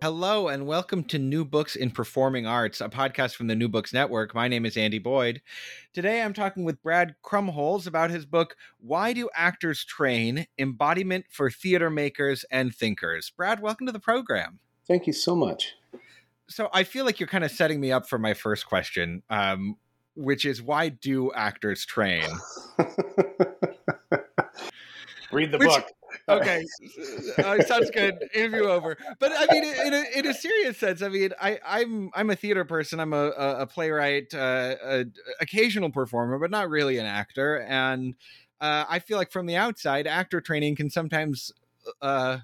Hello, and welcome to New Books in Performing Arts, a podcast from the New Books Network. My name is Andy Boyd. Today I'm talking with Brad Krumholz about his book, Why Do Actors Train? Embodiment for Theater Makers and Thinkers. Brad, welcome to the program. Thank you so much. So I feel like you're kind of setting me up for my first question, um, which is why do actors train? Read the Which- book. Okay uh, sounds good interview over but i mean in a, in a serious sense i mean i i'm i'm a theater person i'm a a, playwright uh, a occasional performer but not really an actor and uh, i feel like from the outside actor training can sometimes uh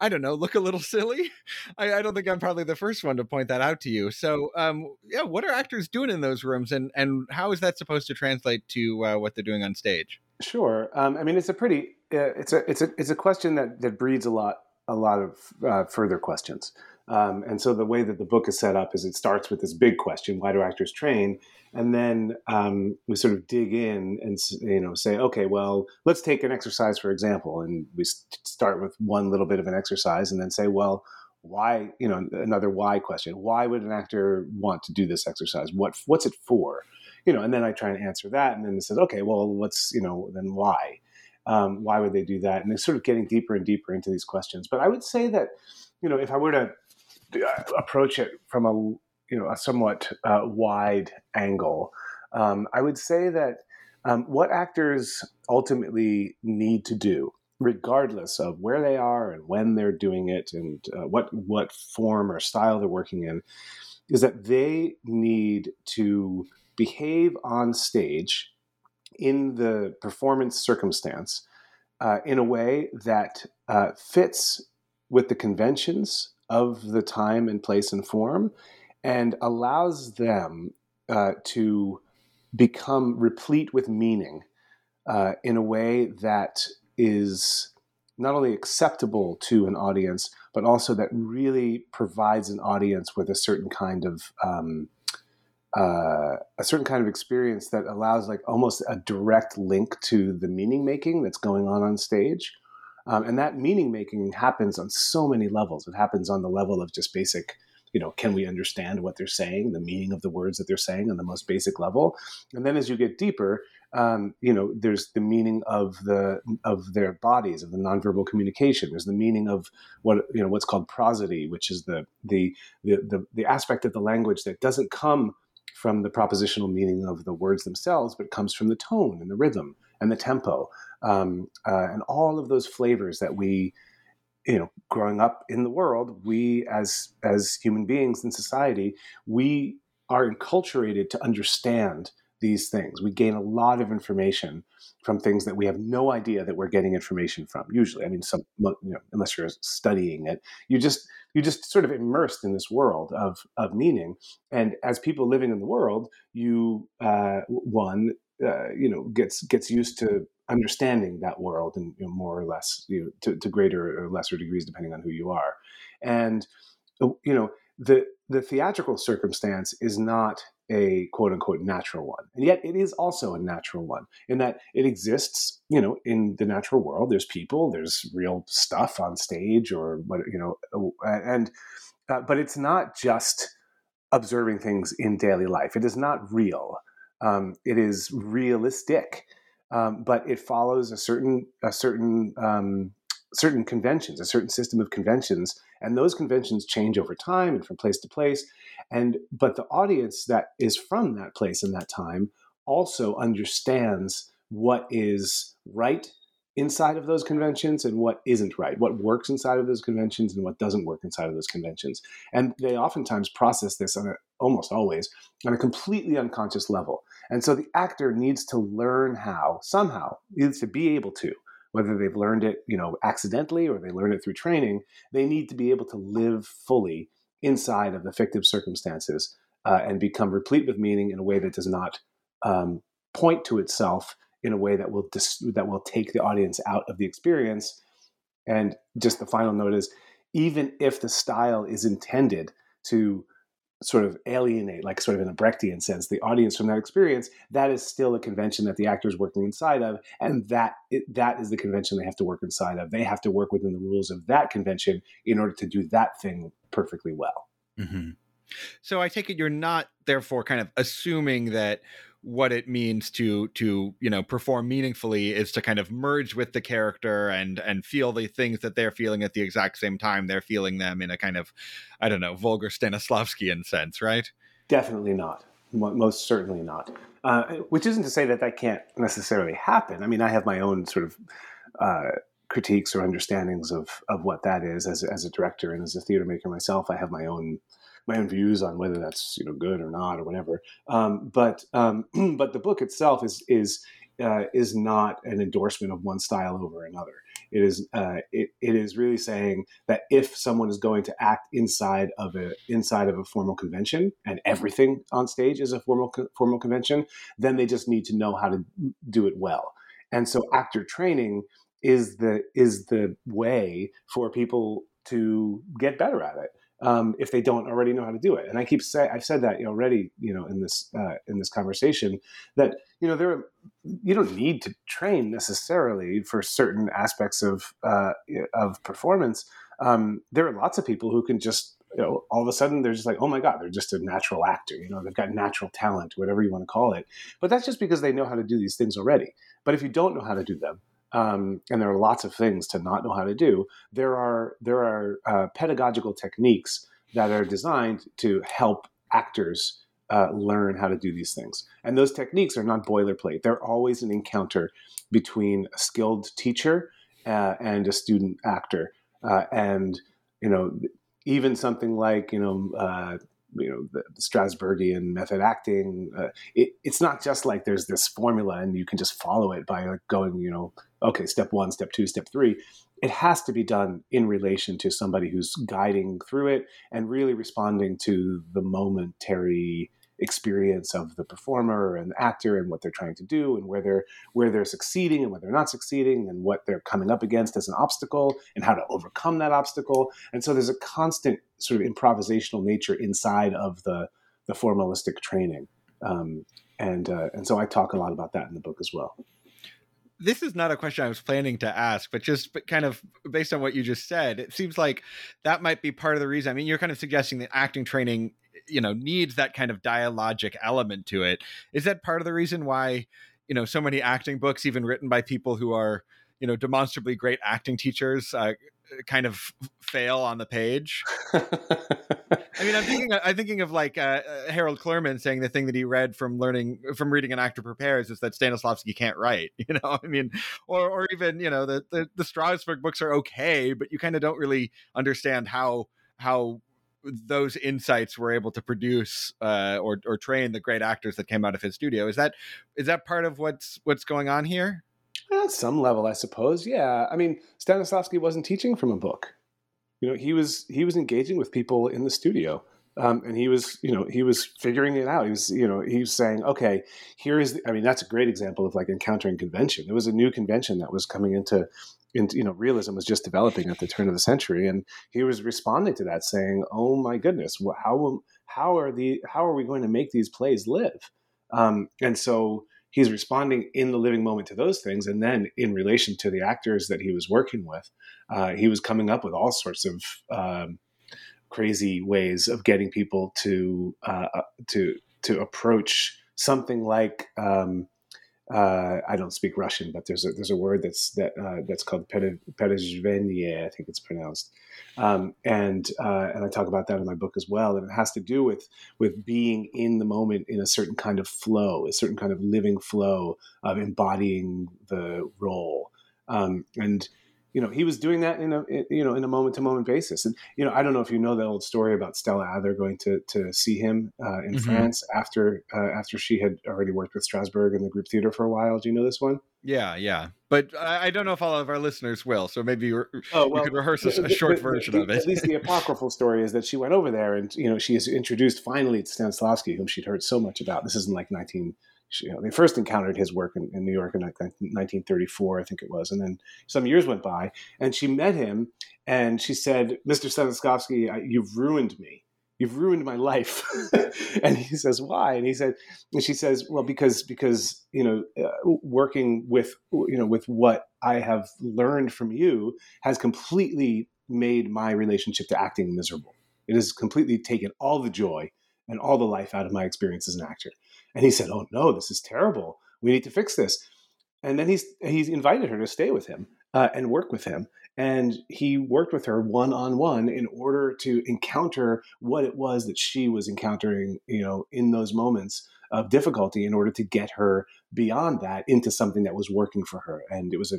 I don't know, look a little silly. I, I don't think I'm probably the first one to point that out to you. So, um, yeah, what are actors doing in those rooms, and and how is that supposed to translate to uh, what they're doing on stage? Sure. Um, I mean, it's a pretty it's a it's a it's a question that that breeds a lot a lot of uh, further questions. Um, and so the way that the book is set up is it starts with this big question: Why do actors train? And then um, we sort of dig in and you know say, okay, well, let's take an exercise for example, and we start with one little bit of an exercise, and then say, well, why? You know, another why question: Why would an actor want to do this exercise? What what's it for? You know, and then I try and answer that, and then it says, okay, well, let's you know, then why? Um, why would they do that? And it's sort of getting deeper and deeper into these questions. But I would say that, you know, if I were to uh, approach it from a you know a somewhat uh, wide angle, um, I would say that um, what actors ultimately need to do, regardless of where they are and when they're doing it and uh, what what form or style they're working in, is that they need to behave on stage in the performance circumstance uh, in a way that uh, fits with the conventions of the time and place and form and allows them uh, to become replete with meaning uh, in a way that is not only acceptable to an audience, but also that really provides an audience with a certain kind of um, uh, a certain kind of experience that allows like almost a direct link to the meaning making that's going on on stage. Um, and that meaning making happens on so many levels. It happens on the level of just basic, you know, can we understand what they're saying, the meaning of the words that they're saying on the most basic level. And then as you get deeper, um, you know, there's the meaning of the of their bodies, of the nonverbal communication. There's the meaning of what you know what's called prosody, which is the the the the, the aspect of the language that doesn't come from the propositional meaning of the words themselves, but comes from the tone and the rhythm and the tempo. Um, uh, and all of those flavors that we, you know, growing up in the world, we as as human beings in society, we are enculturated to understand these things. We gain a lot of information from things that we have no idea that we're getting information from. Usually, I mean, some you know, unless you're studying it, you just you just sort of immersed in this world of of meaning. And as people living in the world, you uh, one uh, you know gets gets used to understanding that world and you know, more or less you know, to, to greater or lesser degrees depending on who you are and uh, you know the the theatrical circumstance is not a quote unquote natural one. And yet it is also a natural one in that it exists you know in the natural world. There's people there's real stuff on stage or what you know and uh, but it's not just observing things in daily life. It is not real. Um, it is realistic um, but it follows a certain a certain um, certain conventions, a certain system of conventions, and those conventions change over time and from place to place. And but the audience that is from that place and that time also understands what is right inside of those conventions and what isn't right, what works inside of those conventions and what doesn't work inside of those conventions. And they oftentimes process this on a, almost always on a completely unconscious level. And so the actor needs to learn how, somehow, needs to be able to, whether they've learned it, you know, accidentally or they learn it through training, they need to be able to live fully inside of the fictive circumstances uh, and become replete with meaning in a way that does not um, point to itself in a way that will dis- that will take the audience out of the experience. And just the final note is, even if the style is intended to sort of alienate, like sort of in a Brechtian sense, the audience from that experience, that is still a convention that the actor is working inside of, and that it, that is the convention they have to work inside of. They have to work within the rules of that convention in order to do that thing perfectly well. Mm-hmm. So I take it you're not therefore kind of assuming that what it means to to you know perform meaningfully is to kind of merge with the character and and feel the things that they're feeling at the exact same time they're feeling them in a kind of i don't know vulgar stanislavskian sense right? Definitely not. Most certainly not. Uh, which isn't to say that that can't necessarily happen. I mean i have my own sort of uh, critiques or understandings of of what that is as, as a director and as a theater maker myself. I have my own my own views on whether that's you know good or not or whatever. Um, but um, but the book itself is is uh, is not an endorsement of one style over another. It is uh, it, it is really saying that if someone is going to act inside of a inside of a formal convention and everything on stage is a formal formal convention, then they just need to know how to do it well. And so actor training is the is the way for people to get better at it um, if they don't already know how to do it. And I keep saying I've said that already, you know, in this uh, in this conversation that you know there are, you don't need to train necessarily for certain aspects of uh, of performance. Um, there are lots of people who can just you know all of a sudden they're just like oh my god they're just a natural actor you know they've got natural talent whatever you want to call it but that's just because they know how to do these things already but if you don't know how to do them um, and there are lots of things to not know how to do. There are there are uh, pedagogical techniques that are designed to help actors uh, learn how to do these things, and those techniques are not boilerplate. They're always an encounter between a skilled teacher uh, and a student actor, uh, and you know even something like you know uh, you know the, Strasbergian method acting. Uh, it, it's not just like there's this formula and you can just follow it by like going, you know, okay, step one, step two, step three. It has to be done in relation to somebody who's guiding through it and really responding to the momentary experience of the performer and the actor and what they're trying to do and where they're where they're succeeding and where they're not succeeding and what they're coming up against as an obstacle and how to overcome that obstacle. And so there's a constant sort of improvisational nature inside of the the formalistic training. Um, and uh, and so I talk a lot about that in the book as well. This is not a question I was planning to ask, but just kind of based on what you just said, it seems like that might be part of the reason. I mean, you're kind of suggesting that acting training you know needs that kind of dialogic element to it is that part of the reason why you know so many acting books even written by people who are you know demonstrably great acting teachers uh, kind of fail on the page. I mean, I'm thinking, I'm thinking of like uh, uh, Harold Clurman saying the thing that he read from learning from reading an actor prepares is that Stanislavski can't write. You know, I mean, or or even you know the the, the Strasberg books are okay, but you kind of don't really understand how how those insights were able to produce uh, or or train the great actors that came out of his studio. Is that is that part of what's what's going on here? At some level, I suppose. Yeah. I mean, Stanislavski wasn't teaching from a book. You know, he was he was engaging with people in the studio Um, and he was, you know, he was figuring it out. He was, you know, he was saying, okay, here is, the, I mean, that's a great example of like encountering convention. It was a new convention that was coming into, into, you know, realism was just developing at the turn of the century, and he was responding to that, saying, "Oh my goodness, how how are the how are we going to make these plays live?" Um, and so he's responding in the living moment to those things, and then in relation to the actors that he was working with, uh, he was coming up with all sorts of um, crazy ways of getting people to uh, uh, to to approach something like um, uh, I don't speak Russian, but there's a there's a word that's that uh, that's called perezhivanie, I think it's pronounced, um, and uh, and I talk about that in my book as well, and it has to do with with being in the moment in a certain kind of flow, a certain kind of living flow of embodying the role, um, and you know, he was doing that in a you know in a moment to moment basis. And you know, I don't know if you know that old story about Stella Adler going to to see him uh, in mm-hmm. France after uh, after she had already worked with Strasberg in the group theater for a while. Do you know this one? Yeah, yeah, but I don't know if all of our listeners will. So maybe you, oh, well, you could rehearse a, a short the, version the, of it. At least the apocryphal story is that she went over there, and you know, she is introduced finally to Stanislavski, whom she'd heard so much about. This is in like nineteen you know, they first encountered his work in, in, New York in 1934, I think it was, and then some years went by, and she met him, and she said, "Mr. Stanislavski, you've ruined me. You've ruined my life." and he says, "Why?" And he said, and she says, "Well, because because you know, uh, working with you know with what I have learned from you has completely made my relationship to acting miserable. It has completely taken all the joy." and all the life out of my experience as an actor. And he said, "Oh no, this is terrible. We need to fix this." And then he's he's invited her to stay with him uh, and work with him. And he worked with her one on one in order to encounter what it was that she was encountering, you know, in those moments of difficulty, in order to get her beyond that into something that was working for her. And it was a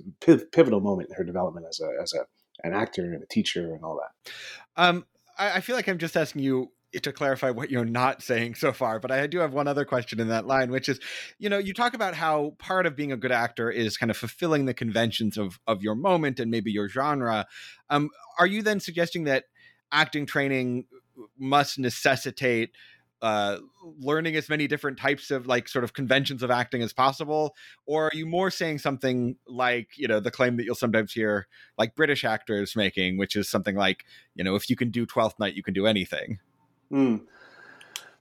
pivotal moment in her development as a as a an actor and a teacher and all that. Um, I feel like I'm just asking you to clarify what you're not saying so far, but I do have one other question in that line, which is, you know, you talk about how part of being a good actor is kind of fulfilling the conventions of of your moment and maybe your genre. Um, are you then suggesting that acting training must necessitate uh, learning as many different types of like sort of conventions of acting as possible or are you more saying something like you know the claim that you'll sometimes hear like british actors making which is something like you know if you can do 12th night you can do anything Mm.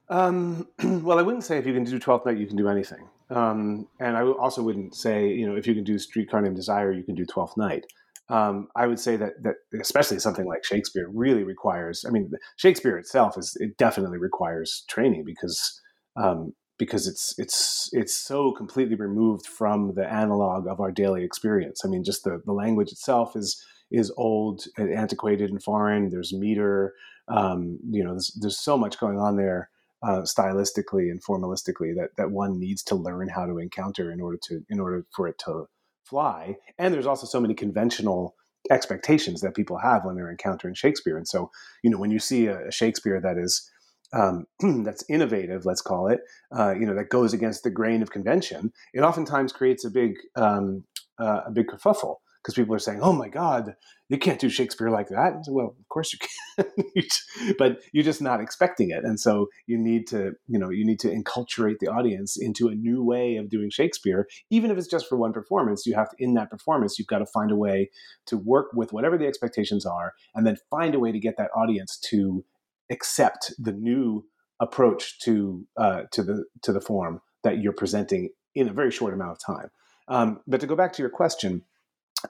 Um, well, I wouldn't say if you can do Twelfth Night, you can do anything. Um, and I also wouldn't say, you know, if you can do Streetcar Named Desire, you can do Twelfth Night. Um, I would say that that especially something like Shakespeare really requires. I mean, Shakespeare itself is it definitely requires training because um, because it's it's it's so completely removed from the analog of our daily experience. I mean, just the the language itself is is old and antiquated and foreign. There's meter. Um, you know, there's, there's so much going on there uh, stylistically and formalistically that that one needs to learn how to encounter in order to in order for it to fly. And there's also so many conventional expectations that people have when they're encountering Shakespeare. And so, you know, when you see a, a Shakespeare that is um, that's innovative, let's call it, uh, you know, that goes against the grain of convention, it oftentimes creates a big um, uh, a big kerfuffle because people are saying, "Oh my God, you can't do Shakespeare like that." well, of course you can, but you're just not expecting it, and so you need to, you know, you need to enculturate the audience into a new way of doing Shakespeare, even if it's just for one performance. You have to, in that performance, you've got to find a way to work with whatever the expectations are, and then find a way to get that audience to accept the new approach to uh, to the to the form that you're presenting in a very short amount of time. Um, but to go back to your question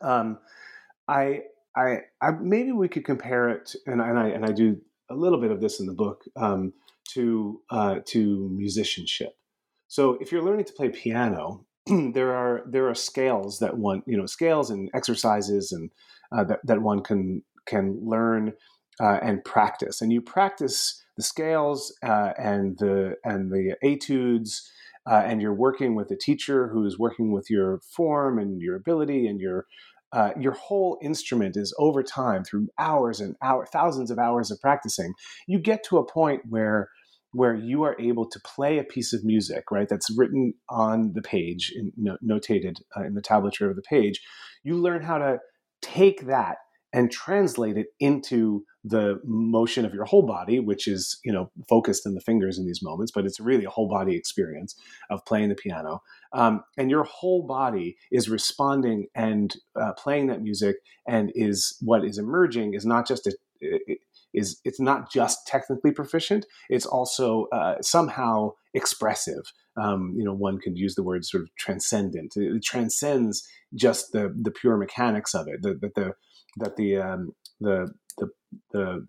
um, I, I, I, maybe we could compare it, and, and, I and I do a little bit of this in the book um, to uh, to musicianship. So if you're learning to play piano, there are there are scales that one you know scales and exercises and uh, that that one can can learn uh, and practice, and you practice the scales uh, and the and the etudes. Uh, and you're working with a teacher who's working with your form and your ability and your uh, your whole instrument is over time through hours and hour, thousands of hours of practicing. You get to a point where where you are able to play a piece of music, right? That's written on the page, in, no, notated uh, in the tablature of the page. You learn how to take that and translate it into the motion of your whole body, which is you know focused in the fingers in these moments, but it's really a whole body experience of playing the piano. Um, and your whole body is responding and uh, playing that music, and is what is emerging is not just a is it's not just technically proficient; it's also uh, somehow expressive. Um, you know, one could use the word sort of transcendent. It, it transcends just the the pure mechanics of it. That the, the that the um, the the the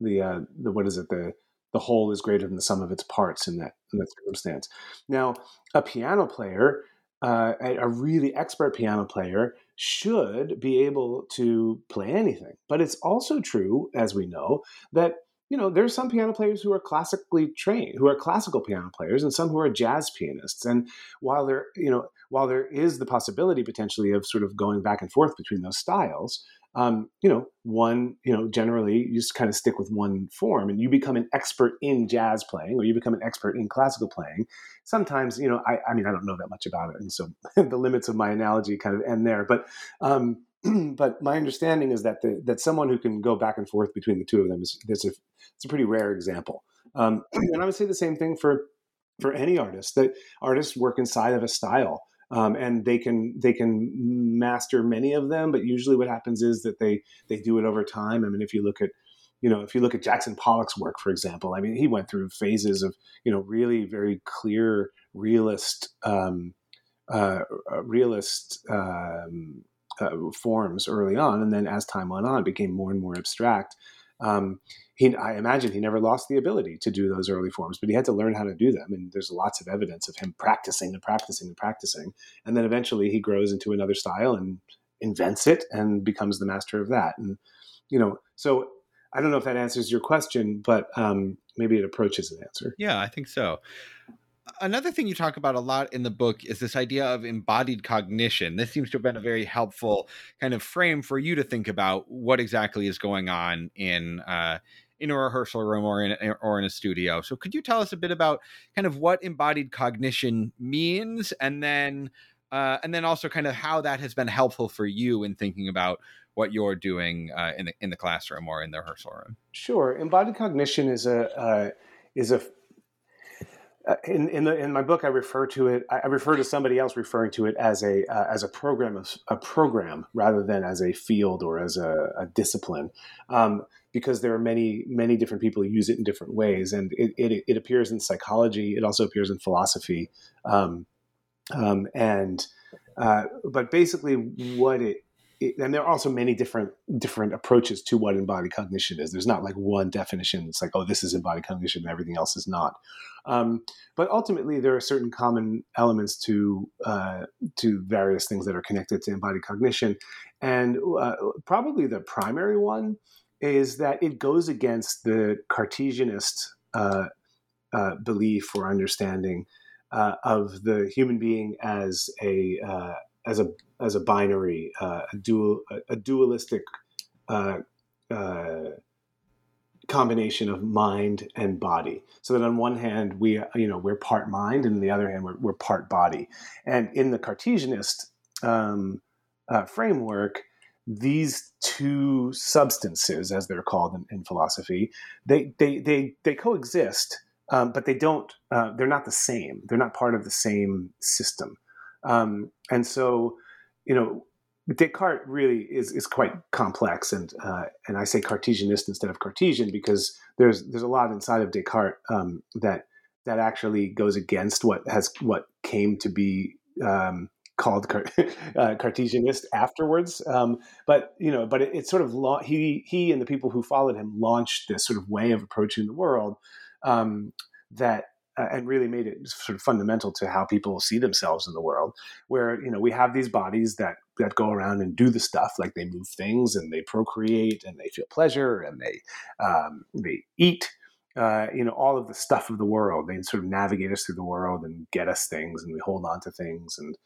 the uh, the what is it the the whole is greater than the sum of its parts in that in that circumstance. Now, a piano player, uh, a, really expert piano player, should be able to play anything. But it's also true, as we know, that you know there's some piano players who are classically trained who are classical piano players and some who are jazz pianists and while there you know while there is the possibility potentially of sort of going back and forth between those styles um, you know, one, you know, generally you just kind of stick with one form and you become an expert in jazz playing or you become an expert in classical playing. Sometimes, you know, I, I mean, I don't know that much about it. And so the limits of my analogy kind of end there. But, um, but my understanding is that the, that someone who can go back and forth between the two of them is, a, it's a pretty rare example. Um, and I would say the same thing for, for any artist that artists work inside of a style um, and they can they can master many of them. But usually, what happens is that they they do it over time. I mean, if you look at you know if you look at Jackson Pollock's work, for example, I mean, he went through phases of you know really very clear realist um, uh, uh realist. Um, uh, forms early on, and then as time went on, it became more and more abstract. Um, he, I imagine he never lost the ability to do those early forms, but he had to learn how to do them. And there's lots of evidence of him practicing and practicing and practicing. And then eventually he grows into another style and invents it and becomes the master of that. And, you know, so I don't know if that answers your question, but um, maybe it approaches an answer. Yeah, I think so another thing you talk about a lot in the book is this idea of embodied cognition. This seems to have been a very helpful kind of frame for you to think about what exactly is going on in uh, in a rehearsal room or in or in a studio. So, could you tell us a bit about kind of what embodied cognition means, and then uh, and then also kind of how that has been helpful for you in thinking about what you're doing uh, in the in the classroom or in the rehearsal room? Sure, embodied cognition is a uh, is a uh, in in, the, in my book, I refer to it. I refer to somebody else referring to it as a uh, as a program a program rather than as a field or as a, a discipline, um, because there are many many different people who use it in different ways, and it, it, it appears in psychology. It also appears in philosophy, um, um, and uh, but basically, what it it, and there are also many different different approaches to what embodied cognition is. There's not like one definition. It's like, oh, this is embodied cognition, and everything else is not. Um, but ultimately, there are certain common elements to uh, to various things that are connected to embodied cognition, and uh, probably the primary one is that it goes against the Cartesianist uh, uh belief or understanding uh, of the human being as a uh, as a as a binary, uh, a dual, a, dualistic uh, uh, combination of mind and body. So that on one hand, we you know we're part mind, and on the other hand, we're, we're part body. And in the Cartesianist um, uh, framework, these two substances, as they're called in, in philosophy, they they they they coexist. Um, but they don't. Uh, they're not the same. They're not part of the same system. Um, and so, you know, Descartes really is, is quite complex, and uh, and I say Cartesianist instead of Cartesian because there's there's a lot inside of Descartes um, that that actually goes against what has what came to be um, called Car- uh, Cartesianist afterwards. Um, but you know, but it, it's sort of la- he he and the people who followed him launched this sort of way of approaching the world um, that and really made it sort of fundamental to how people see themselves in the world where you know we have these bodies that that go around and do the stuff like they move things and they procreate and they feel pleasure and they um, they eat uh, you know all of the stuff of the world. They sort of navigate us through the world and get us things and we hold on to things and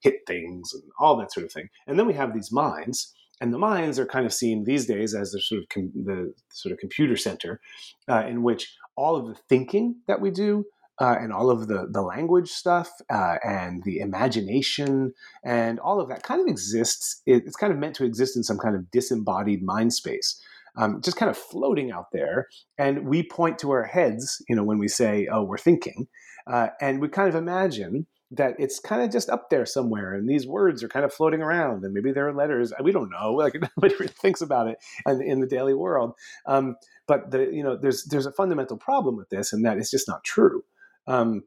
hit things and all that sort of thing. And then we have these minds and the minds are kind of seen these days as the sort of com- the sort of computer center uh, in which all of the thinking that we do uh, and all of the the language stuff uh, and the imagination and all of that kind of exists. It's kind of meant to exist in some kind of disembodied mind space. Um, just kind of floating out there, and we point to our heads, you know, when we say, "Oh, we're thinking," uh, and we kind of imagine that it's kind of just up there somewhere and these words are kind of floating around and maybe there are letters we don't know like nobody really thinks about it in, in the daily world um, but the you know there's there's a fundamental problem with this and that it's just not true um,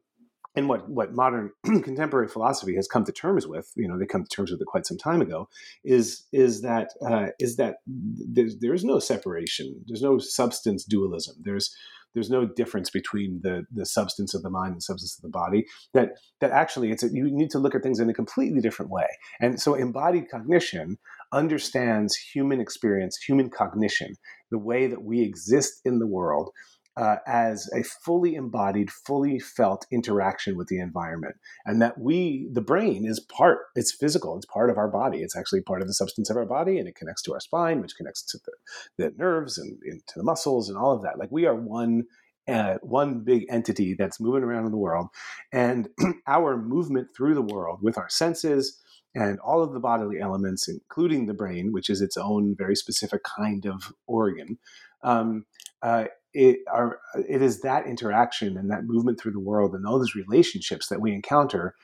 and what what modern contemporary philosophy has come to terms with, you know, they come to terms with it quite some time ago, is is that uh, is that there's there's no separation, there's no substance dualism, there's there's no difference between the the substance of the mind and substance of the body. That that actually it's a, you need to look at things in a completely different way. And so embodied cognition understands human experience, human cognition, the way that we exist in the world uh, as a fully embodied, fully felt interaction with the environment. And that we, the brain, is part, it's physical, it's part of our body. It's actually part of the substance of our body and it connects to our spine, which connects to the, the nerves and, and to the muscles and all of that. Like we are one. Uh, one big entity that's moving around in the world, and our movement through the world with our senses, and all of the bodily elements, including the brain, which is its own very specific kind of organ, um, uh, it are it is that interaction and that movement through the world and all those relationships that we encounter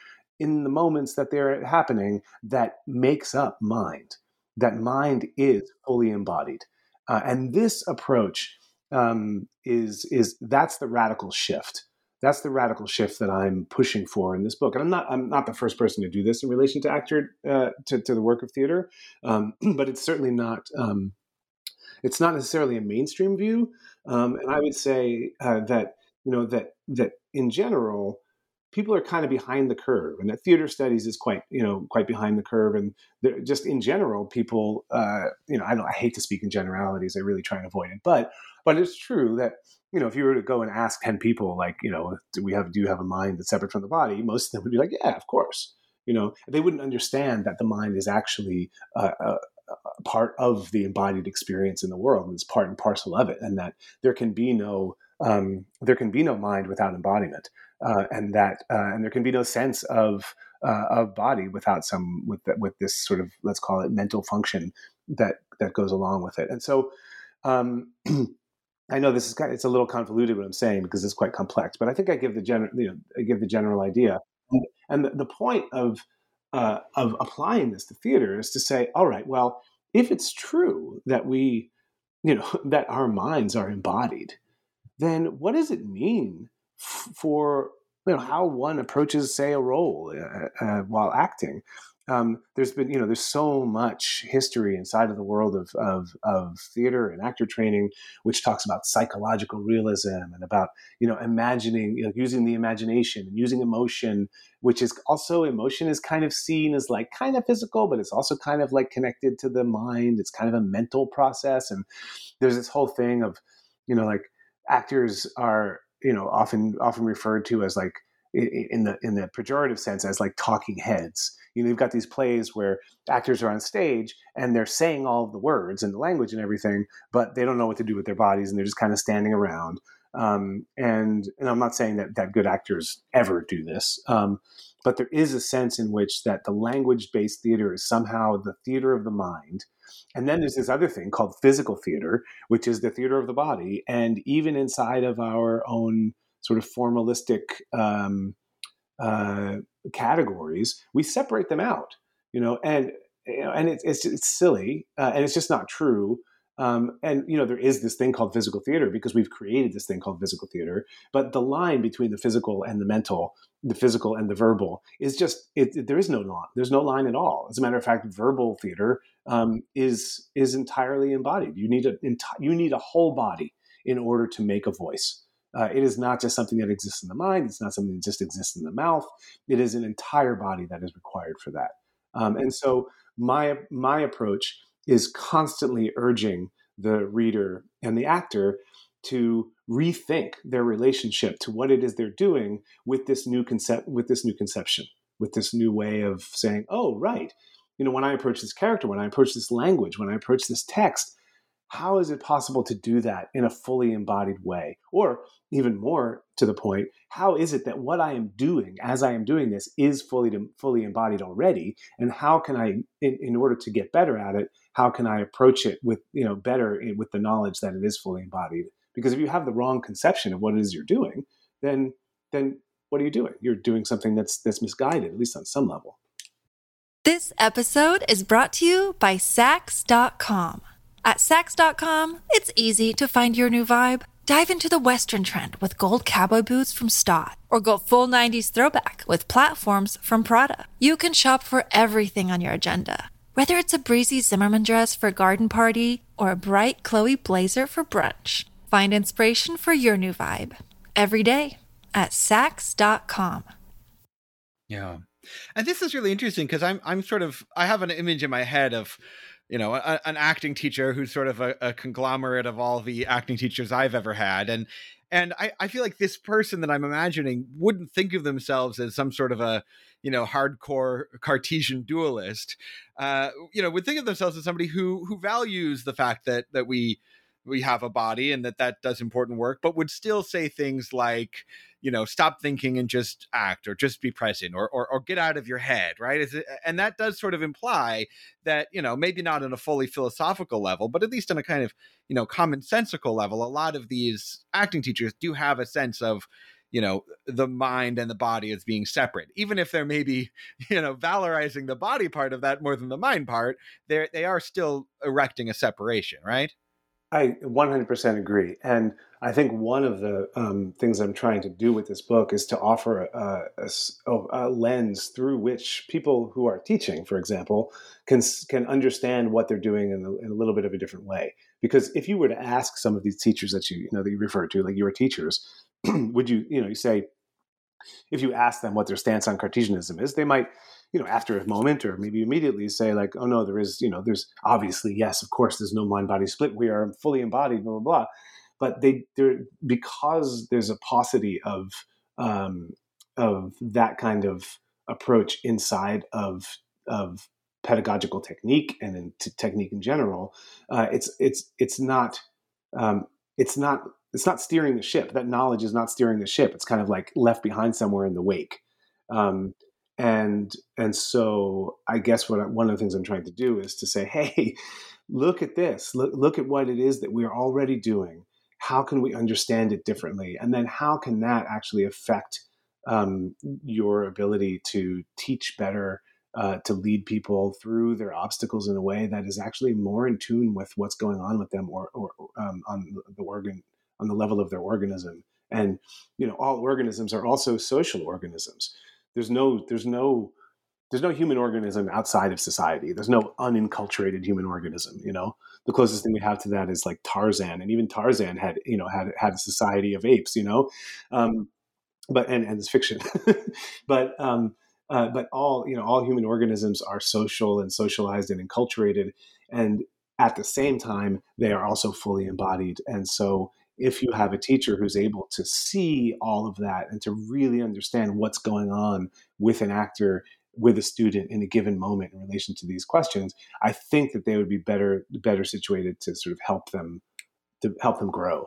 in the moments that they're happening that makes up mind that mind is fully embodied uh, and this approach um, is is that's the radical shift that's the radical shift that I'm pushing for in this book. And I'm not I'm not the first person to do this in relation to actor uh, to, to the work of theater, um, but it's certainly not um, it's not necessarily a mainstream view. Um, and I would say uh, that you know that that in general, people are kind of behind the curve, and that theater studies is quite you know quite behind the curve, and just in general, people uh, you know I don't I hate to speak in generalities, I really try and avoid it, but but it's true that you know if you were to go and ask ten people like you know do we have do you have a mind that's separate from the body, most of them would be like yeah of course you know? They wouldn't understand that the mind is actually uh, uh part of the embodied experience in the world is part and parcel of it and that there can be no um, there can be no mind without embodiment uh, and that uh, and there can be no sense of uh, of body without some with the, with this sort of let's call it mental function that that goes along with it. And so um, I know this is kind of, it's a little convoluted what I'm saying because it's quite complex but I think I give the general you know I give the general idea. And, the, the point of uh, of applying this to theater is to say, all right, well, if it's true that we, you know, that our minds are embodied, then what does it mean f- for you know how one approaches, say, a role uh, uh, while acting? Um, there's been you know there's so much history inside of the world of, of, of theater and actor training which talks about psychological realism and about you know imagining you know, using the imagination and using emotion which is also emotion is kind of seen as like kind of physical but it's also kind of like connected to the mind. It's kind of a mental process and there's this whole thing of you know like actors are you know often often referred to as like in the in the pejorative sense as like talking heads you know, you've got these plays where actors are on stage and they're saying all of the words and the language and everything, but they don't know what to do with their bodies and they're just kind of standing around. Um, and and I'm not saying that that good actors ever do this, um, but there is a sense in which that the language-based theater is somehow the theater of the mind. And then there's this other thing called physical theater, which is the theater of the body. And even inside of our own sort of formalistic um, uh, categories, we separate them out, you know, and you know, and it's it's, silly uh, and it's just not true. Um, and you know, there is this thing called physical theater because we've created this thing called physical theater. But the line between the physical and the mental, the physical and the verbal, is just it, it, there is no line. There's no line at all. As a matter of fact, verbal theater um, is is entirely embodied. You need a enti- you need a whole body in order to make a voice. Uh, it is not just something that exists in the mind. It's not something that just exists in the mouth. It is an entire body that is required for that. Um, and so my my approach is constantly urging the reader and the actor to rethink their relationship to what it is they're doing with this new concept with this new conception with this new way of saying oh right you know when i approach this character when i approach this language when i approach this text how is it possible to do that in a fully embodied way? Or even more to the point, how is it that what I am doing as I am doing this is fully fully embodied already? And how can I, in, in order to get better at it, how can I approach it with you know better with the knowledge that it is fully embodied? Because if you have the wrong conception of what it is you're doing, then then what are you doing? You're doing something that's that's misguided, at least on some level. This episode is brought to you by Saks.com. At Saks.com, it's easy to find your new vibe. Dive into the Western trend with gold cowboy boots from Staud, or go full 90s throwback with platforms from Prada. You can shop for everything on your agenda, whether it's a breezy Zimmerman dress for a garden party or a bright Chloe blazer for brunch. Find inspiration for your new vibe every day at Saks.com. Yeah. And this is really interesting because I'm I'm sort of I have an image in my head of you know a, an acting teacher who's sort of a, a, conglomerate of all the acting teachers I've ever had. And and I, I feel like this person that I'm imagining wouldn't think of themselves as some sort of a you know hardcore Cartesian dualist. Uh, you know would think of themselves as somebody who who values the fact that that we we have a body and that that does important work but would still say things like you know stop thinking and just act or just be present or or, or get out of your head right? It, and that does sort of imply that you know maybe not on a fully philosophical level but at least on a kind of you know commonsensical level a lot of these acting teachers do have a sense of you know the mind and the body as being separate. Even if they're maybe you know valorizing the body part of that more than the mind part they they are still erecting a separation right I 100% agree. And I think one of the um, things I'm trying to do with this book is to offer a, a, a, lens through which people who are teaching, for example, can, can understand what they're doing in a, in a, little bit of a different way. Because if you were to ask some of these teachers that you, you know, that you refer to, like your teachers, would you, you know, you say, if you ask them what their stance on Cartesianism is, they might you know, after a moment or maybe immediately say like, oh no, there is, you know, there's obviously, yes, of course, there's no mind body split. We are fully embodied, blah, blah, blah. But they, they're, because there's a paucity of, um, of that kind of approach inside of, of pedagogical technique and in t- technique in general, uh, it's, it's, it's not, um, it's not, it's not steering the ship. That knowledge is not steering the ship. It's kind of like left behind somewhere in the wake. Um, and and so I guess what I, one of the things I'm trying to do is to say, hey, look at this, look look at what it is that we are already doing. How can we understand it differently, and then how can that actually affect um, your ability to teach better, uh, to lead people through their obstacles in a way that is actually more in tune with what's going on with them, or, or um, on the organ on the level of their organism. And you know, all organisms are also social organisms there's no there's no there's no human organism outside of society. There's no unenculturated human organism. You know, the closest thing we have to that is like Tarzan, and even Tarzan had you know had had a society of apes. You know, um, but and and it's fiction, but um, uh, but all you know all human organisms are social and socialized and enculturated, and at the same time they are also fully embodied. And so if you have a teacher who's able to see all of that and to really understand what's going on with an actor with a student in a given moment in relation to these questions i think that they would be better better situated to sort of help them to help them grow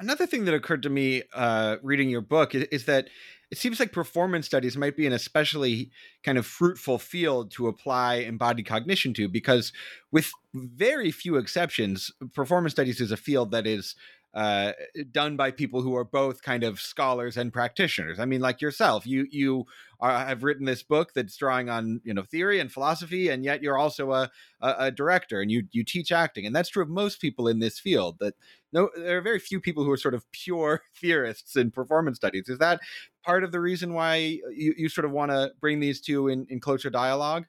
another thing that occurred to me uh, reading your book is, is that it seems like performance studies might be an especially kind of fruitful field to apply embodied cognition to because with very few exceptions performance studies is a field that is uh, done by people who are both kind of scholars and practitioners. I mean, like yourself, you you are, have written this book that's drawing on you know theory and philosophy, and yet you're also a, a, a director and you you teach acting, and that's true of most people in this field. That no, there are very few people who are sort of pure theorists in performance studies. Is that part of the reason why you, you sort of want to bring these two in, in closer dialogue?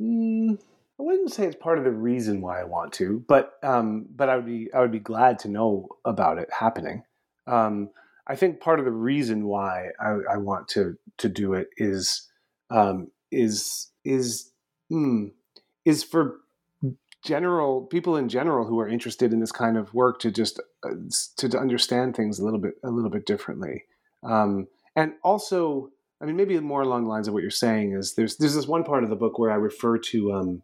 Mm, I wouldn't say it's part of the reason why I want to, but um, but I would be I would be glad to know about it happening. Um, I think part of the reason why I, I want to to do it is um, is is mm, is for general people in general who are interested in this kind of work to just uh, to, understand things a little bit a little bit differently, um, and also I mean maybe more along the lines of what you're saying is there's there's this one part of the book where I refer to um,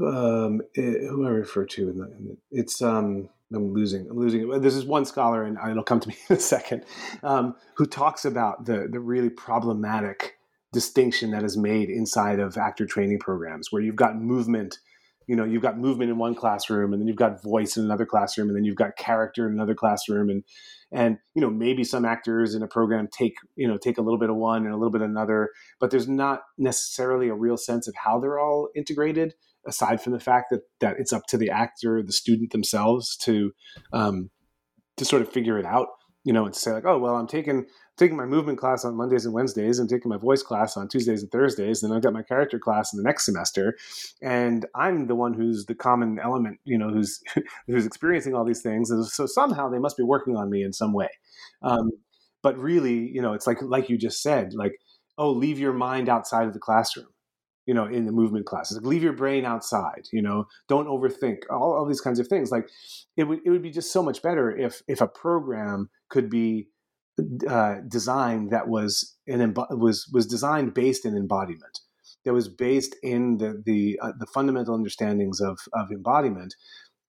um, it, who I refer to in the, in the it's um, I'm losing I'm losing it. This is one scholar, and it'll come to me in a second, um, who talks about the the really problematic distinction that is made inside of actor training programs, where you've got movement you know you've got movement in one classroom and then you've got voice in another classroom and then you've got character in another classroom and and you know maybe some actors in a program take you know take a little bit of one and a little bit of another but there's not necessarily a real sense of how they're all integrated aside from the fact that that it's up to the actor the student themselves to um to sort of figure it out you know and to say like oh well i'm taking taking my movement class on Mondays and Wednesdays and taking my voice class on Tuesdays and Thursdays. and I've got my character class in the next semester, and I'm the one who's the common element, you know, who's who's experiencing all these things. And so somehow they must be working on me in some way. Um, but really, you know, it's like like you just said, like oh, leave your mind outside of the classroom you know, in the movement classes. Like, leave your brain outside, you know, don't overthink, all, all these kinds of things. Like it would, it would be just so much better if, if a program could be uh, design that was an was was designed based in embodiment. That was based in the the uh, the fundamental understandings of of embodiment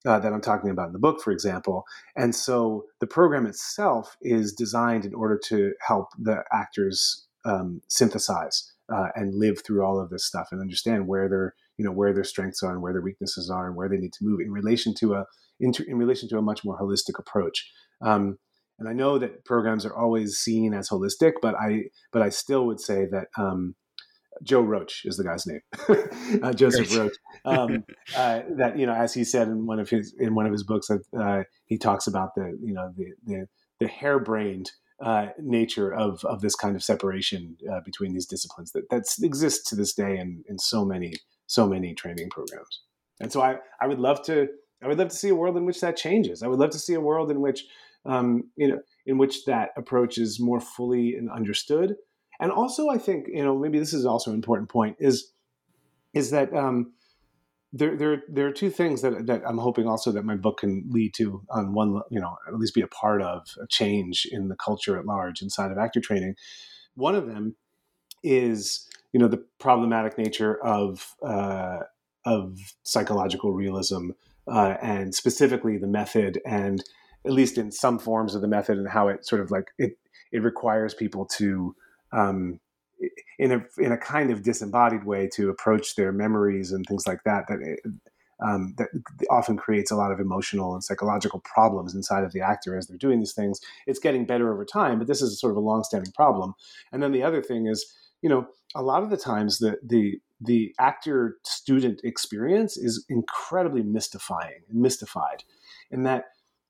uh, that I'm talking about in the book, for example. And so the program itself is designed in order to help the actors um, synthesize uh, and live through all of this stuff and understand where their you know where their strengths are and where their weaknesses are and where they need to move in relation to a in, in relation to a much more holistic approach. Um, and I know that programs are always seen as holistic, but I but I still would say that um, Joe Roach is the guy's name, uh, Joseph Roach. Um, uh, that you know, as he said in one of his in one of his books, that uh, he talks about the you know the the, the harebrained uh, nature of of this kind of separation uh, between these disciplines that that exists to this day in in so many so many training programs. And so I I would love to I would love to see a world in which that changes. I would love to see a world in which um, you know, in which that approach is more fully and understood. And also, I think you know maybe this is also an important point is is that um, there there there are two things that that I'm hoping also that my book can lead to on one you know at least be a part of a change in the culture at large inside of actor training. One of them is you know the problematic nature of uh, of psychological realism uh, and specifically the method and at least in some forms of the method and how it sort of like it it requires people to um, in a in a kind of disembodied way to approach their memories and things like that that it, um, that often creates a lot of emotional and psychological problems inside of the actor as they're doing these things. It's getting better over time, but this is sort of a long-standing problem. And then the other thing is, you know, a lot of the times the the the actor student experience is incredibly mystifying and mystified, in that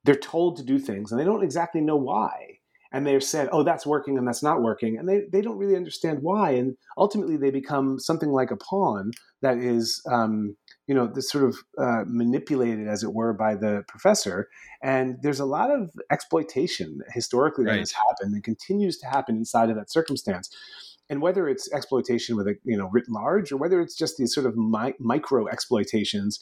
they're told to do things and they don't exactly know why and they've said oh that's working and that's not working and they, they don't really understand why and ultimately they become something like a pawn that is um, you know this sort of uh, manipulated as it were by the professor and there's a lot of exploitation historically that right. has happened and continues to happen inside of that circumstance and whether it's exploitation with a you know writ large or whether it's just these sort of mi- micro exploitations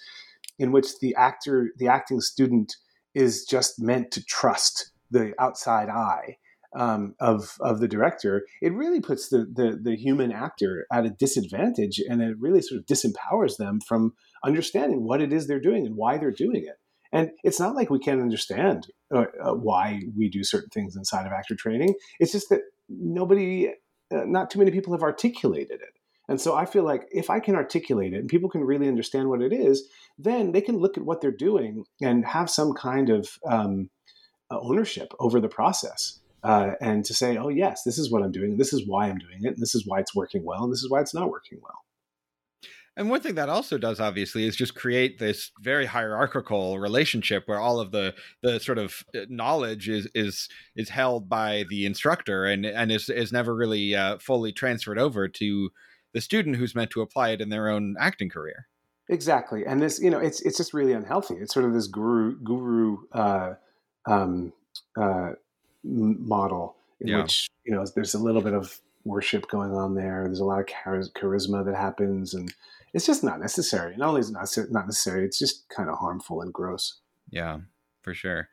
in which the actor the acting student is just meant to trust the outside eye um, of of the director, it really puts the, the, the human actor at a disadvantage, and it really sort of disempowers them from understanding what it is they're doing and why they're doing it. And it's not like we can't understand uh, uh, why we do certain things inside of actor training. It's just that nobody, uh, not too many people have articulated it. And so I feel like if I can articulate it and people can really understand what it is, then they can look at what they're doing and have some kind of um, uh, ownership over the process. Uh, and to say, oh, yes, this is what I'm doing. This is why I'm doing it. And this is why it's working well. And this is why it's not working well. And one thing that also does obviously is just create this very hierarchical relationship where all of the the sort of uh, knowledge is is is held by the instructor and and is is never really uh, fully transferred over to the student who's meant to apply it in their own acting career. Exactly, and this you know it's it's just really unhealthy. It's sort of this guru guru uh, um, uh, model in yeah. which you know there's a little bit of worship going on there. There's a lot of char- charisma that happens, and it's just not necessary. Not only is it not not necessary, it's just kind of harmful and gross. Yeah, for sure.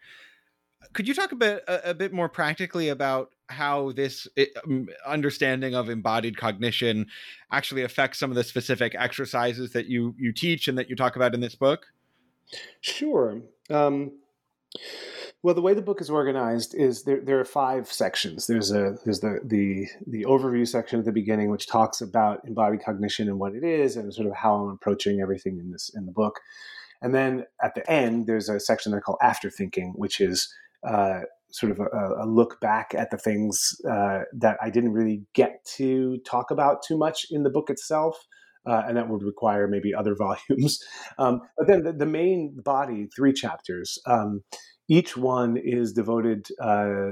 could you talk a bit a, a, bit more practically about how this um, understanding of embodied cognition actually affects some of the specific exercises that you you teach and that you talk about in this book? Sure. Um, well, the way the book is organized is there, there are five sections. There's a there's the, the the overview section at the beginning, which talks about embodied cognition and what it is, and sort of how I'm approaching everything in this in the book. And then at the end, there's a section I call after thinking, which is uh, sort of a, a, look back at the things uh, that I didn't really get to talk about too much in the book itself. Uh, and that would require maybe other volumes. Um, but then the, the, main body, three chapters, um, each one is devoted uh,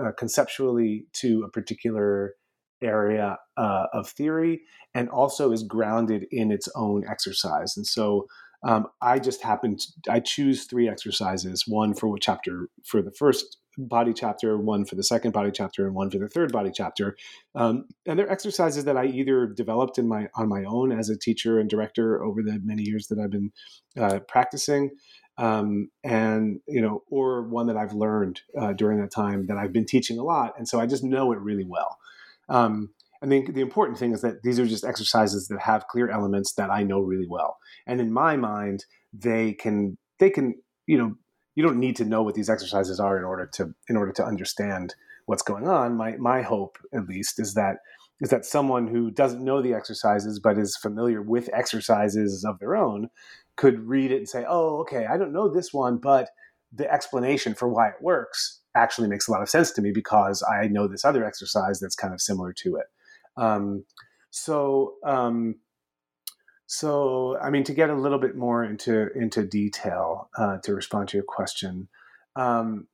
uh, conceptually to a particular area uh, of theory and also is grounded in its own exercise. And so um, I just happen to, I choose three exercises, one for what chapter for the first body chapter, one for the second body chapter, and one for the third body chapter. Um, and they're exercises that I either developed in my on my own as a teacher and director over the many years that I've been uh, practicing, um, and you know, or one that I've learned uh, during that time that I've been teaching a lot, and so I just know it really well. Um, I think the important thing is that these are just exercises that have clear elements that I know really well, and in my mind, they can they can you know you don't need to know what these exercises are in order to in order to understand what's going on. My my hope, at least, is that is that someone who doesn't know the exercises but is familiar with exercises of their own could read it and say, oh, okay, I don't know this one, but the explanation for why it works actually makes a lot of sense to me because I know this other exercise that's kind of similar to it. Um, so, um, so I mean, to get a little bit more into into detail uh, to respond to your question, um,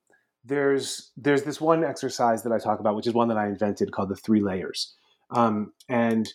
there's there's this one exercise that I talk about, which is one that I invented called the three layers, um, and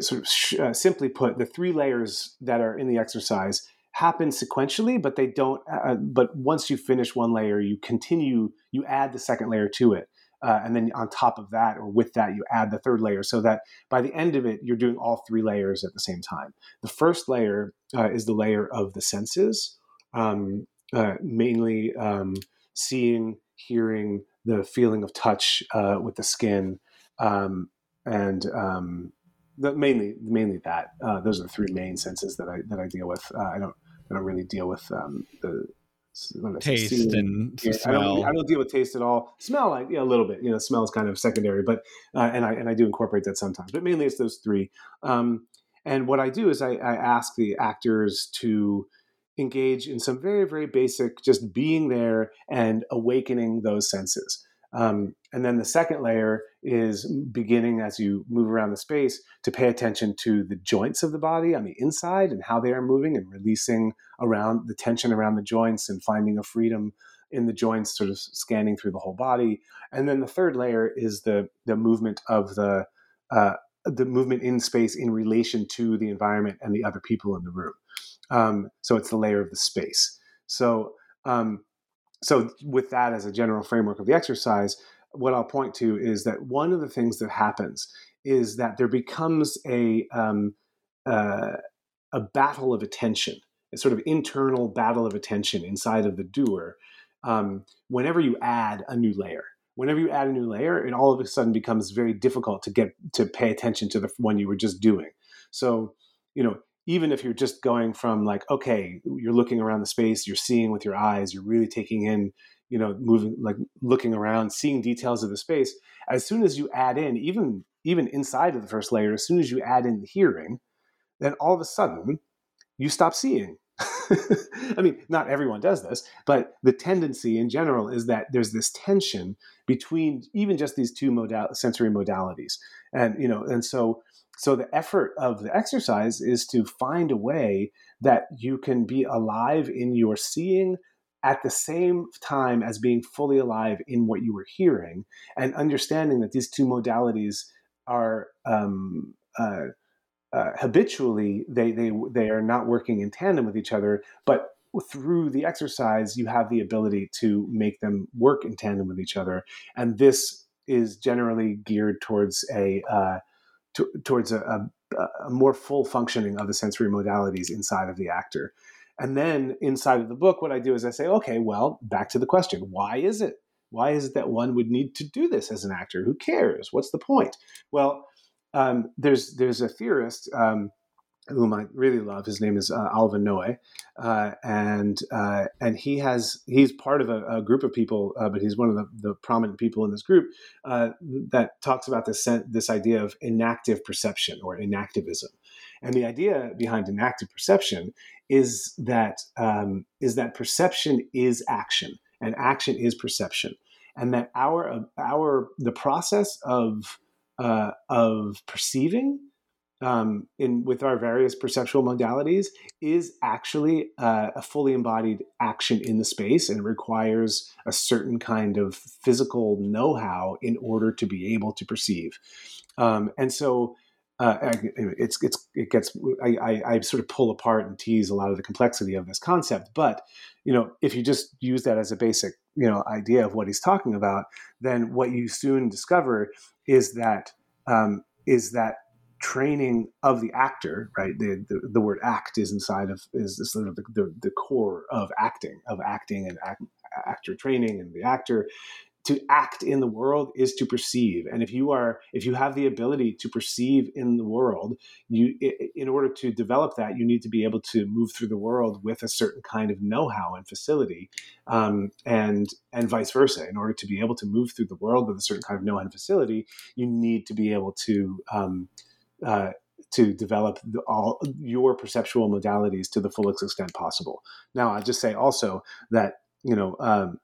sort of sh- uh, simply put, the three layers that are in the exercise happen sequentially, but they don't. Uh, uh, but once you finish one layer, you continue. You add the second layer to it, uh, and then on top of that, or with that, you add the third layer, so that by the end of it, you're doing all three layers at the same time. The first layer uh, is the layer of the senses, um, uh, mainly um, seeing, hearing, the feeling of touch with the skin. Um, and um, the, mainly mainly that. Uh, those are the three main senses that I that I deal with. Uh, I don't I don't really deal with um, the taste and yeah, smell. I don't, I don't, deal with taste at all. Smell, like yeah, a little bit. You know, smell is kind of secondary, but uh, and I and I do incorporate that sometimes. But mainly it's those three. Um, and what I do is I, I ask the actors to engage in some very very basic, just being there and awakening those senses. Um, and then the second layer is beginning as you move around the space to pay attention to the joints of the body on the inside and how they are moving and releasing around the tension around the joints and finding a freedom in the joints, sort of scanning through the whole body. And then the third layer is the the movement of the uh, the movement in space in relation to the environment and the other people in the room. Um, so it's the layer of the space. So um, so with that as a general framework of the exercise what i'll point to is that one of the things that happens is that there becomes a um, uh, a battle of attention a sort of internal battle of attention inside of the doer um, whenever you add a new layer. Whenever you add a new layer it all of a sudden becomes very difficult to get to pay attention to the one you were just doing. So you know even if you're just going from like okay you're looking around the space you're seeing with your eyes you're really taking in you know moving like looking around seeing details of the space as soon as you add in even even inside of the first layer as soon as you add in the hearing then all of a sudden you stop seeing. I mean, not everyone does this, but the tendency in general is that there's this tension between even just these two modal- sensory modalities, and you know, and so so the effort of the exercise is to find a way that you can be alive in your seeing at the same time as being fully alive in what you were hearing and understanding that these two modalities are um, uh, uh, habitually they, they they are not working in tandem with each other but through the exercise you have the ability to make them work in tandem with each other. And this is generally geared towards a uh, towards a, a, a, more full functioning of the sensory modalities inside of the actor. And then inside of the book, what I do is I say, okay, well, back to the question why is it? Why is it that one would need to do this as an actor? Who cares? What's the point? Well, um, there's there's a theorist um, whom I really love. His name is uh, Alva Noë, uh, and uh, and he has he's part of a, a group of people, uh, but he's one of the, the, prominent people in this group uh, that talks about this this idea of enactive perception or enactivism, and the idea behind enactive perception is that um, is that perception is action and action is perception, and that our our the process of uh, of perceiving um, in with our various perceptual modalities is actually uh, a fully embodied action in the space and requires a certain kind of physical know-how in order to be able to perceive. Um, and so uh, it's, it's it gets I, I, I, sort of pull apart and tease a lot of the complexity of this concept but you know if you just use that as a basic you know idea of what he's talking about then what you soon discover is that um, is that training of the actor, right? The, the, the word act is inside of is sort of the, the, the core of acting, of acting and act, actor training and the actor. To act in the world is to perceive. And if you are if you have the ability to perceive in the world you in order to develop that you need to be able to move through the world with a certain kind of know-how and facility um, and and vice versa. In order to be able to move through the world with a certain kind of know-how and facility you need to be able to um, uh, to develop the, all your perceptual modalities to the fullest extent possible. Now, I just say also that you know um,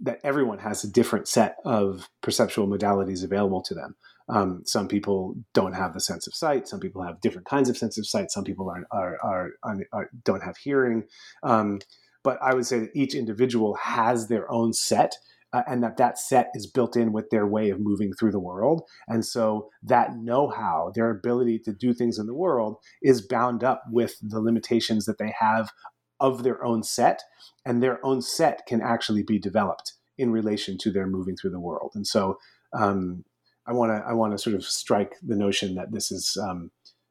that everyone has a different set of perceptual modalities available to them. Um, some people don't have the sense of sight. Some people have different kinds of sense of sight. Some people are, are, are, are don't have hearing. Um, but I would say that each individual has their own set uh, and that that set is built in with their way of moving through the world. And so that know-how, their ability to do things in the world, is bound up with the limitations that they have of their own set, and their own set can actually be developed in relation to their moving through the world. And so um, I want to I want to sort of strike the notion that this is um,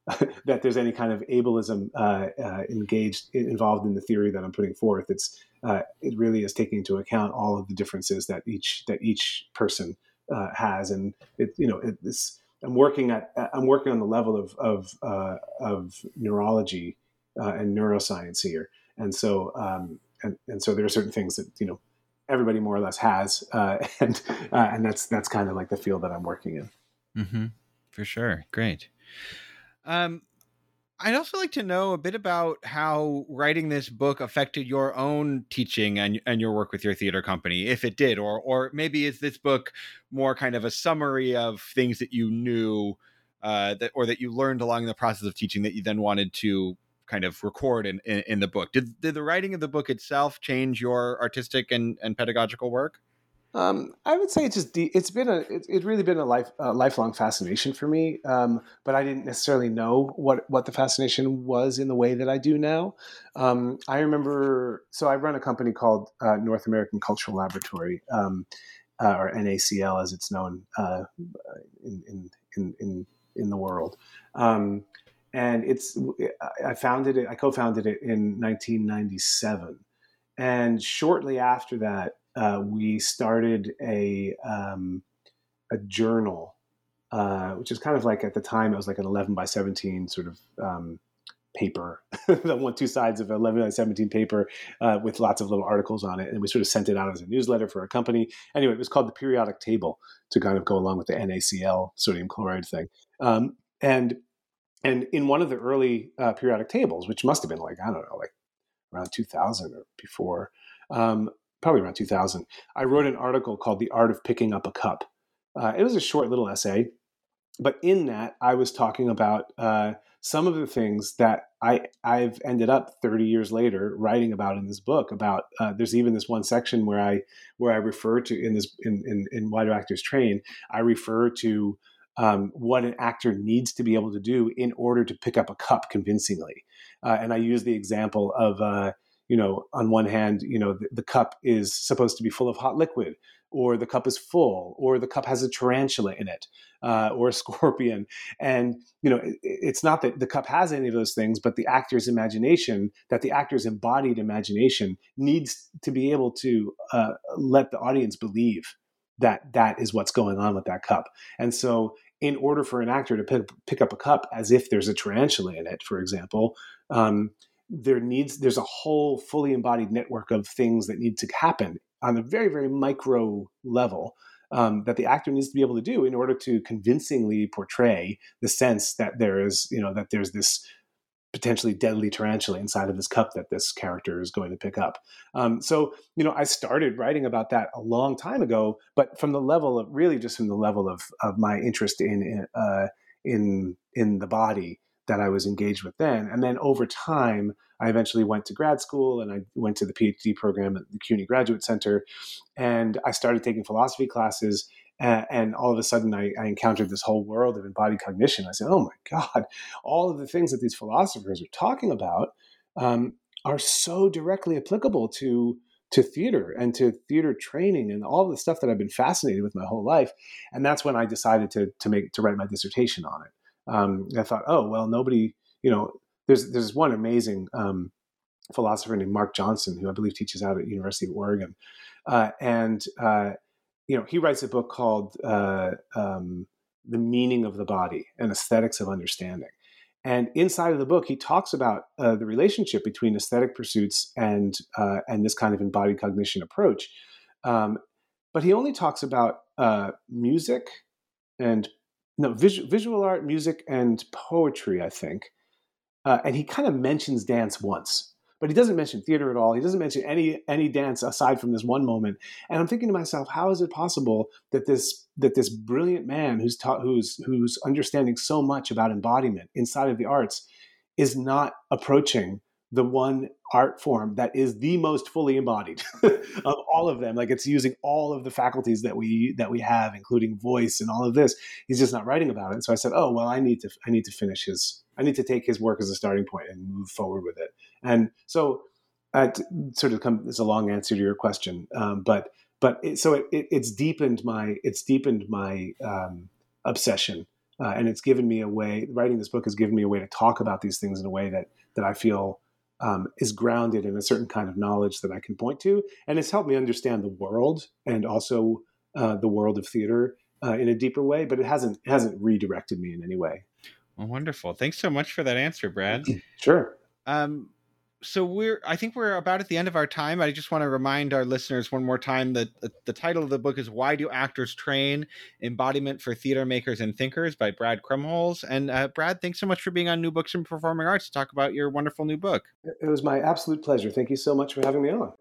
that there's any kind of ableism uh, uh, engaged involved in the theory that I'm putting forth. It's uh, it really is taking into account all of the differences that each that each person uh, has, and it you know it, it's I'm working at I'm working on the level of of uh, of neurology uh, and neuroscience here, and so um, and and so there are certain things that you know everybody more or less has, and and that's that's kind of like the field that I'm working in. Mm-hmm. For sure, great. Um, I'd also like to know a bit about how writing this book affected your own teaching and, and your work with your theater company, if it did, or or maybe is this book more kind of a summary of things that you knew uh, that or that you learned along the process of teaching that you then wanted to kind of record in, in, in the book. Did did the writing of the book itself change your artistic and, and pedagogical work? Um, I would say it's just de- it's been a it's, it's really been a life a lifelong fascination for me. Um, but I didn't necessarily know what what the fascination was in the way that I do now. Um, I remember so I run a company called uh, North American Cultural Laboratory, um, uh, or NACL as it's known uh, in, in, in in in the world. Um, and it's I founded it I co-founded it in 1997, and shortly after that uh, we started a um, a journal, uh, which is kind of like at the time it was like an 11 by 17 sort of um, paper, the one two sides of 11 by 17 paper uh, with lots of little articles on it, and we sort of sent it out as a newsletter for a company. Anyway, it was called the Periodic Table to kind of go along with the NaCl sodium chloride thing, um, and and in one of the early uh, periodic tables, which must have been like I don't know, like around 2000 or before. Um, probably around 2000, I wrote an article called The Art of Picking Up a Cup. Uh, it was a short little essay, but in that, I was talking about uh, some of the things that I, I've ended up 30 years later writing about in this book. About uh, there's even this one section where I where I refer to in this in in, in Why Do Actors Train? I refer to um, what an actor needs to be able to do in order to pick up a cup convincingly, uh, and I use the example of uh, you know, on one hand, you know, the, the cup is supposed to be full of hot liquid, or the cup is full, or the cup has a tarantula in it, uh, or a scorpion. And you know, it, it's not that the cup has any of those things, but the actor's imagination, that the actor's embodied imagination, needs to be able to uh, let the audience believe that that is what's going on with that cup. And so, in order for an actor to pick, pick up a cup as if there's a tarantula in it, for example. Um, there needs there's a whole fully embodied network of things that need to happen on a very very micro level um, that the actor needs to be able to do in order to convincingly portray the sense that there is you know that there's this potentially deadly tarantula inside of this cup that this character is going to pick up. Um, so, you know, I started writing about that a long time ago, but from the level of really just from the level of of my interest in uh, in in the body that I was engaged with then. And then over time, I eventually went to grad school and I went to the PhD program at the CUNY Graduate Center. And I started taking philosophy classes. And, and all of a sudden, I, I, encountered this whole world of embodied cognition. I said, oh my God, all of the things that these philosophers are talking about um, are so directly applicable to to theater and to theater training and all the stuff that I've been fascinated with my whole life. And that's when I decided to to make to write my dissertation on it um, I thought, oh well, nobody, you know, there's there's one amazing um, philosopher named Mark Johnson who I believe teaches out at the University of Oregon, uh, and uh, you know he writes a book called uh, um, "The Meaning of the Body and Aesthetics of Understanding." And inside of the book, he talks about uh, the relationship between aesthetic pursuits and uh, and this kind of embodied cognition approach. Um, but he only talks about uh, music and no visual, visual art, music, and poetry. I think, uh, and he kind of mentions dance once, but he doesn't mention theater at all. He doesn't mention any any dance aside from this one moment. And I'm thinking to myself, how is it possible that this that this brilliant man who's taught who's who's understanding so much about embodiment inside of the arts is not approaching the one art form that is the most fully embodied of all of them. Like it's using all of the faculties that we that we have including voice and all of this. He's just not writing about it. So i said oh well i need to i need to finish his i need to take his work as a starting point and move forward with it. And so uh, sort of come as a long answer to your question um, but but it, so it, it, it's deepened my it's deepened my um, obsession uh, and it's given me a way writing this book has given me a way to talk about these things in a way that that i feel um, is grounded in a certain kind of knowledge that I can point to, and it's helped me understand the world and also uh, the world of theater uh, in a deeper way. But it hasn't it hasn't redirected me in any way. Well, wonderful. Thanks so much for that answer, Brad. sure. Um, so we're i think we're about at the end of our time. I just want to remind our listeners one more time that the title of the book is why do actors train? Embodiment for theater makers and thinkers by brad krumholz. And uh, brad thanks so much for being on new books and performing arts to talk about your wonderful new book. It was my absolute pleasure. Thank you so much for having me on